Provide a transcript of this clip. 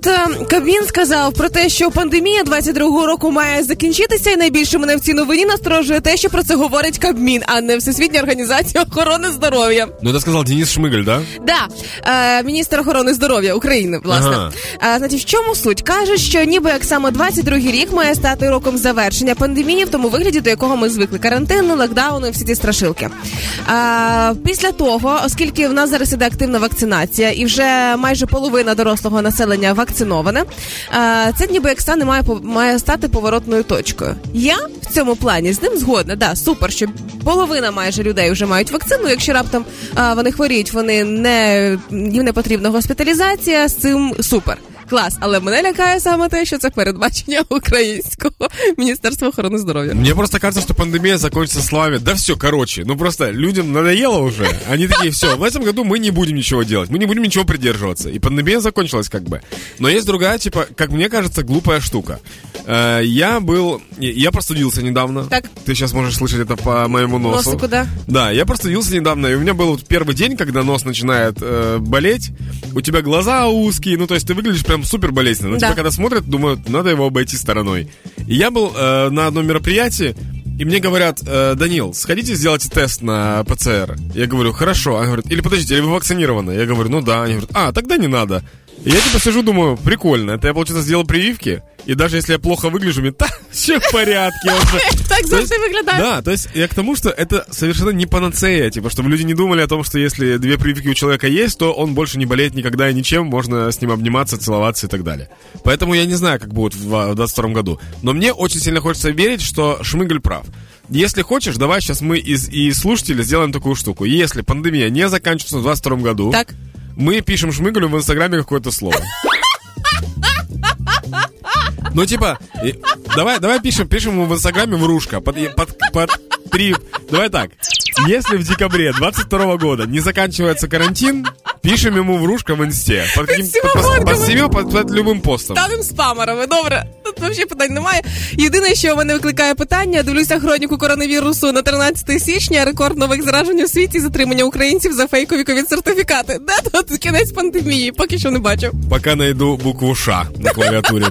тут е, Кабмін сказав про те, що пандемія 22-го року має закінчитися, і найбільше мене в цій новині насторожує те, що про це говорить Кабмін, а не Всесвітня організація охорони здоров'я. Ну, это сказал Денис Шмыгаль, да? Да, е, міністр охорони здоров'я України, власне. Ага. Е, значить, в чому суть? Каже, що ніби як саме 22-й рік має стати роком завершення пандемії в тому вигляді, до якого ми звикли. Карантин, локдауни, всі ці страшилки. Е, після того, оскільки в нас зараз іде активна вакцинація, і вже майже половина дорослого населення вакциноване, е, це ніби як стане має має стати поворотною точкою. Я в цьому плані з ним згодна. Да, супер, що половина майже людей вже мають вакцину. Якщо раптом вони хворіють, вони не їм не потрібна госпіталізація. З цим супер. Клас, але мене лякає саме те, що це передбачення українського міністерства охорони здоров'я. Мне просто кажется, что пандемия закончится словами. Да все, короче, ну просто людям надоело уже. Они такие, все, в этом году мы не будем ничего делать, мы не будем ничего придерживаться. И пандемия закончилась как бы. Но есть другая, типа, как мне кажется, глупая штука. Э, Я был, я простудился недавно. Так. Ты сейчас можешь слышать это по моему носу. Носику, да. Да, я простудился недавно, и у меня был вот первый день, когда нос начинает э, болеть, у тебя глаза узкие, ну то есть ты выглядишь прям супер болезненно. Но Да. тебя когда смотрят, думают, надо его обойти стороной. И я был э, на одном мероприятии, и мне говорят, э, Данил, сходите сделайте тест на ПЦР. Я говорю, хорошо. Они говорят, или подождите, или вы вакцинированы? Я говорю, ну да. Они говорят, а, тогда не надо. Я типа сижу, думаю, прикольно. Это я, получается, сделал прививки. И даже если я плохо выгляжу, мне так, все в порядке. Так завжди виглядає. Да, то есть я к тому, что это совершенно не панацея, типа, чтобы люди не думали о том, что если две прививки у человека есть, то он больше не болеет никогда и ничем, можно с ним обниматься, целоваться и так далее. Поэтому я не знаю, как будет в 22 году. Но мне очень сильно хочется верить, что Шмыгаль прав. Если хочешь, давай сейчас мы из, и слушатели сделаем такую штуку. Если пандемия не заканчивается в 22 году, Так. Мы пишем Шмыгалю в Инстаграме какое-то слово. Ну, типа, давай, давай пишем, пишем в Инстаграме врушка. Под, под, под три. Давай так. Если в декабре 22 года не заканчивается карантин, пишем ему врушка в инсте. Под, каким, всіма под, под, марками. под всеми, под, под постом. Ставим спамерами, добре. Тут взагалі питань немає. Єдине, що в мене викликає питання, дивлюся хроніку коронавірусу на 13 січня, рекорд нових заражень у світі, затримання українців за фейкові ковід сертифікати. Де тут кінець пандемії? Поки що не бачу. Пока найду букву Ш на клавиатуре.